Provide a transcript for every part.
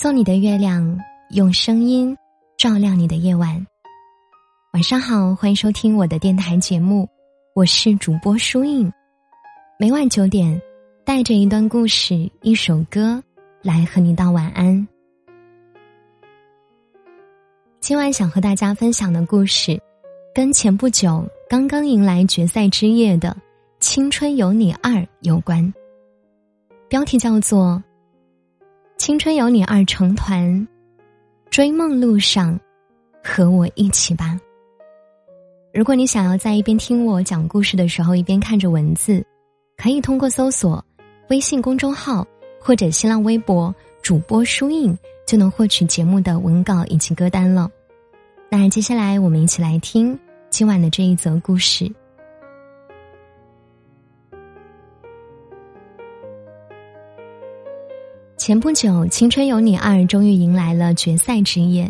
做你的月亮，用声音照亮你的夜晚。晚上好，欢迎收听我的电台节目，我是主播舒印。每晚九点，带着一段故事、一首歌来和你道晚安。今晚想和大家分享的故事，跟前不久刚刚迎来决赛之夜的《青春有你二》有关。标题叫做。青春有你二成团，追梦路上，和我一起吧。如果你想要在一边听我讲故事的时候一边看着文字，可以通过搜索微信公众号或者新浪微博主播书印就能获取节目的文稿以及歌单了。那接下来我们一起来听今晚的这一则故事。前不久，《青春有你二》终于迎来了决赛之夜。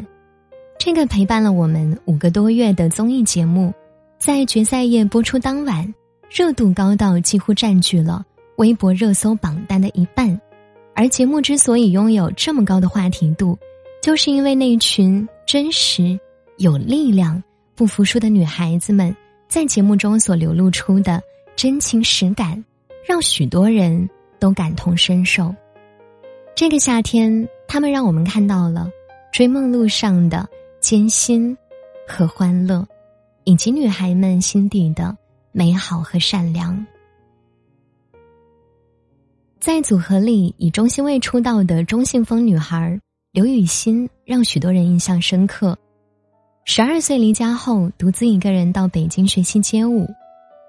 这个陪伴了我们五个多月的综艺节目，在决赛夜播出当晚，热度高到几乎占据了微博热搜榜单的一半。而节目之所以拥有这么高的话题度，就是因为那群真实、有力量、不服输的女孩子们在节目中所流露出的真情实感，让许多人都感同身受。这个夏天，他们让我们看到了追梦路上的艰辛和欢乐，以及女孩们心底的美好和善良。在组合里以中心位出道的中性风女孩刘雨欣，让许多人印象深刻。十二岁离家后，独自一个人到北京学习街舞。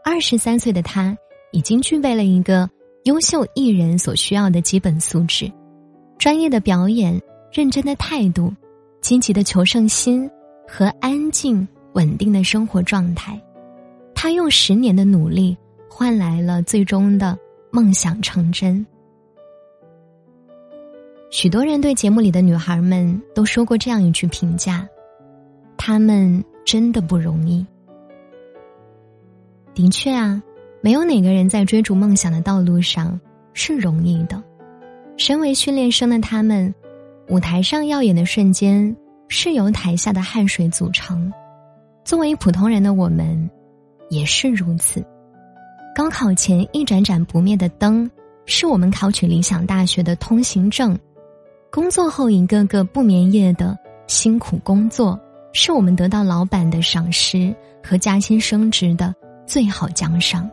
二十三岁的她，已经具备了一个优秀艺人所需要的基本素质。专业的表演、认真的态度、积极的求胜心和安静稳定的生活状态，他用十年的努力换来了最终的梦想成真。许多人对节目里的女孩们都说过这样一句评价：“她们真的不容易。”的确啊，没有哪个人在追逐梦想的道路上是容易的。身为训练生的他们，舞台上耀眼的瞬间是由台下的汗水组成。作为普通人的我们，也是如此。高考前一盏盏不灭的灯，是我们考取理想大学的通行证；工作后一个个不眠夜的辛苦工作，是我们得到老板的赏识和加薪升职的最好奖赏。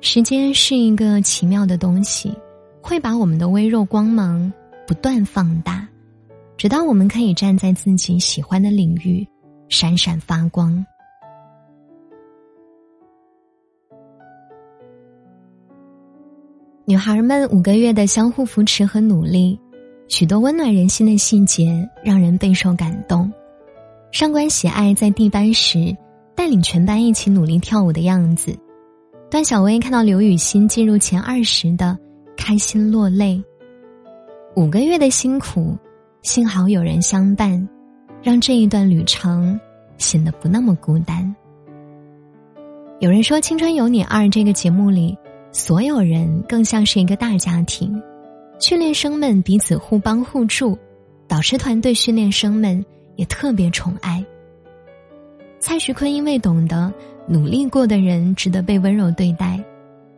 时间是一个奇妙的东西。会把我们的微弱光芒不断放大，直到我们可以站在自己喜欢的领域，闪闪发光。女孩们五个月的相互扶持和努力，许多温暖人心的细节让人备受感动。上官喜爱在地班时带领全班一起努力跳舞的样子，段小薇看到刘雨欣进入前二十的。开心落泪。五个月的辛苦，幸好有人相伴，让这一段旅程显得不那么孤单。有人说，《青春有你二》这个节目里，所有人更像是一个大家庭，训练生们彼此互帮互助，导师团对训练生们也特别宠爱。蔡徐坤因为懂得努力过的人值得被温柔对待。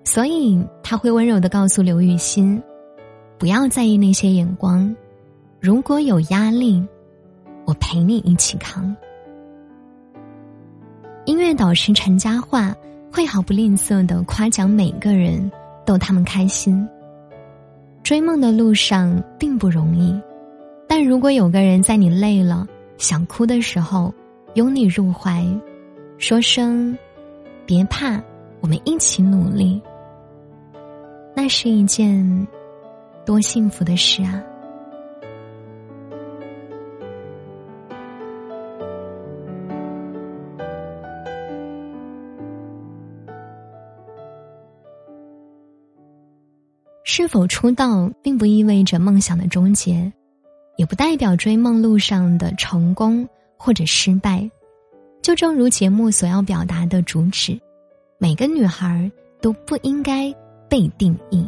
所以他会温柔的告诉刘雨欣：“不要在意那些眼光，如果有压力，我陪你一起扛。”音乐导师陈嘉桦会毫不吝啬的夸奖每个人，逗他们开心。追梦的路上并不容易，但如果有个人在你累了、想哭的时候拥你入怀，说声“别怕，我们一起努力”。那是一件多幸福的事啊！是否出道，并不意味着梦想的终结，也不代表追梦路上的成功或者失败。就正如节目所要表达的主旨，每个女孩都不应该。被定义，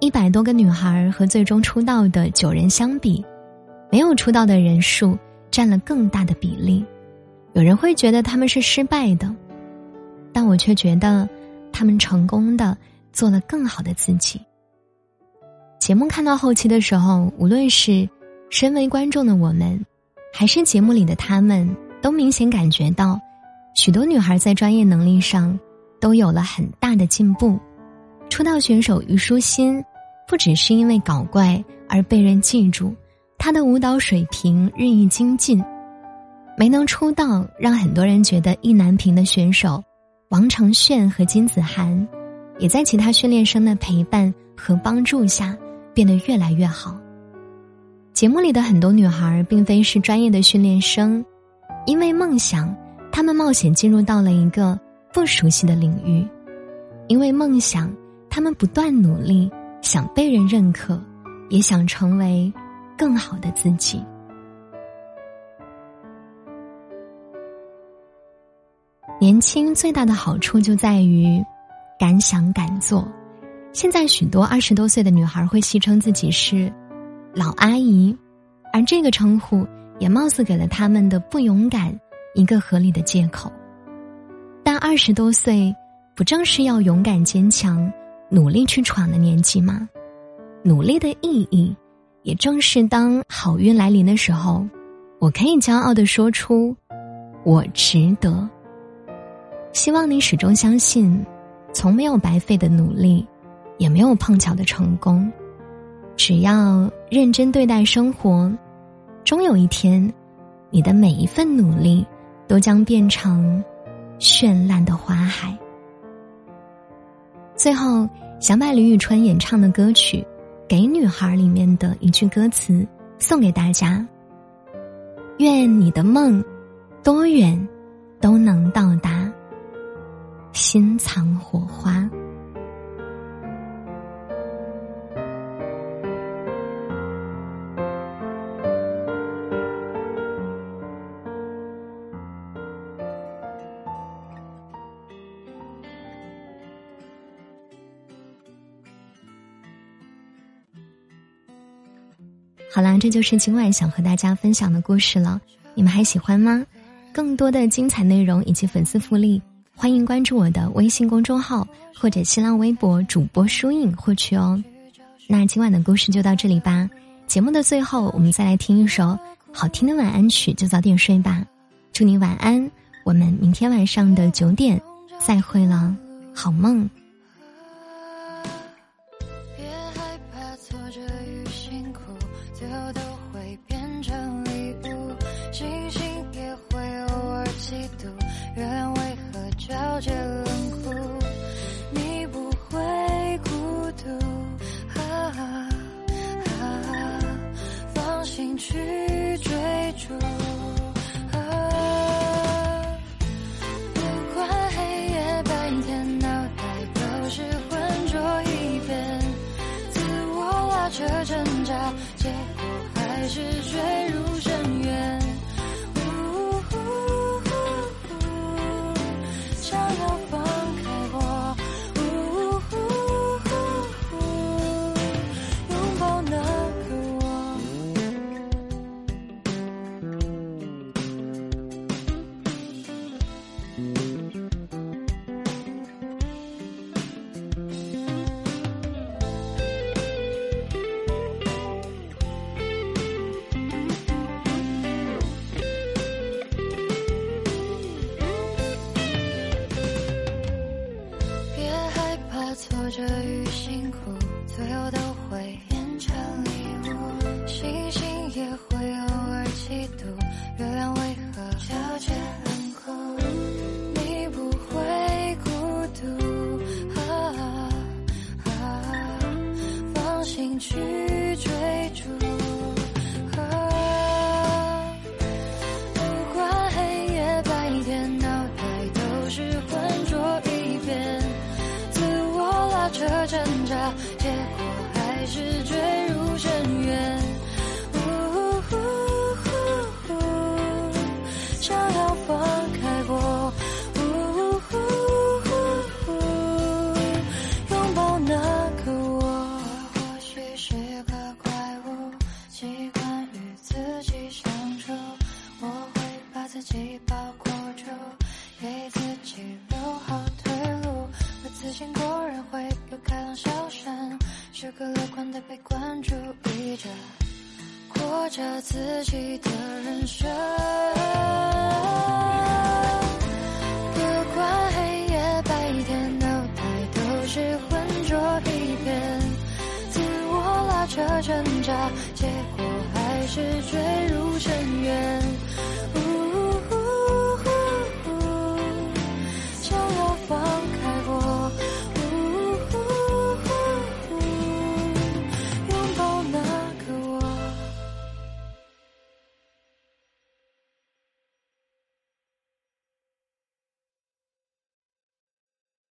一百多个女孩和最终出道的九人相比，没有出道的人数占了更大的比例。有人会觉得他们是失败的，但我却觉得他们成功的做了更好的自己。节目看到后期的时候，无论是身为观众的我们，还是节目里的他们，都明显感觉到，许多女孩在专业能力上都有了很大的进步。出道选手虞书欣，不只是因为搞怪而被人记住，她的舞蹈水平日益精进。没能出道，让很多人觉得意难平的选手王承炫和金子涵，也在其他训练生的陪伴和帮助下变得越来越好。节目里的很多女孩并非是专业的训练生，因为梦想，她们冒险进入到了一个不熟悉的领域；因为梦想。他们不断努力，想被人认可，也想成为更好的自己。年轻最大的好处就在于敢想敢做。现在许多二十多岁的女孩会戏称自己是“老阿姨”，而这个称呼也貌似给了他们的不勇敢一个合理的借口。但二十多岁，不正是要勇敢坚强？努力去闯的年纪吗？努力的意义，也正是当好运来临的时候，我可以骄傲的说出“我值得”。希望你始终相信，从没有白费的努力，也没有碰巧的成功。只要认真对待生活，终有一天，你的每一份努力都将变成绚烂的花海。最后，想把李宇春演唱的歌曲《给女孩》里面的一句歌词送给大家：愿你的梦多远都能到达，心藏火。好啦，这就是今晚想和大家分享的故事了。你们还喜欢吗？更多的精彩内容以及粉丝福利，欢迎关注我的微信公众号或者新浪微博主播书影获取哦。那今晚的故事就到这里吧。节目的最后，我们再来听一首好听的晚安曲，就早点睡吧。祝你晚安，我们明天晚上的九点再会了，好梦。结果还是觉乐观的悲观主义者过着自己的人生不管黑夜白天脑袋都是浑浊一片自我拉扯挣扎结果还是坠入深渊。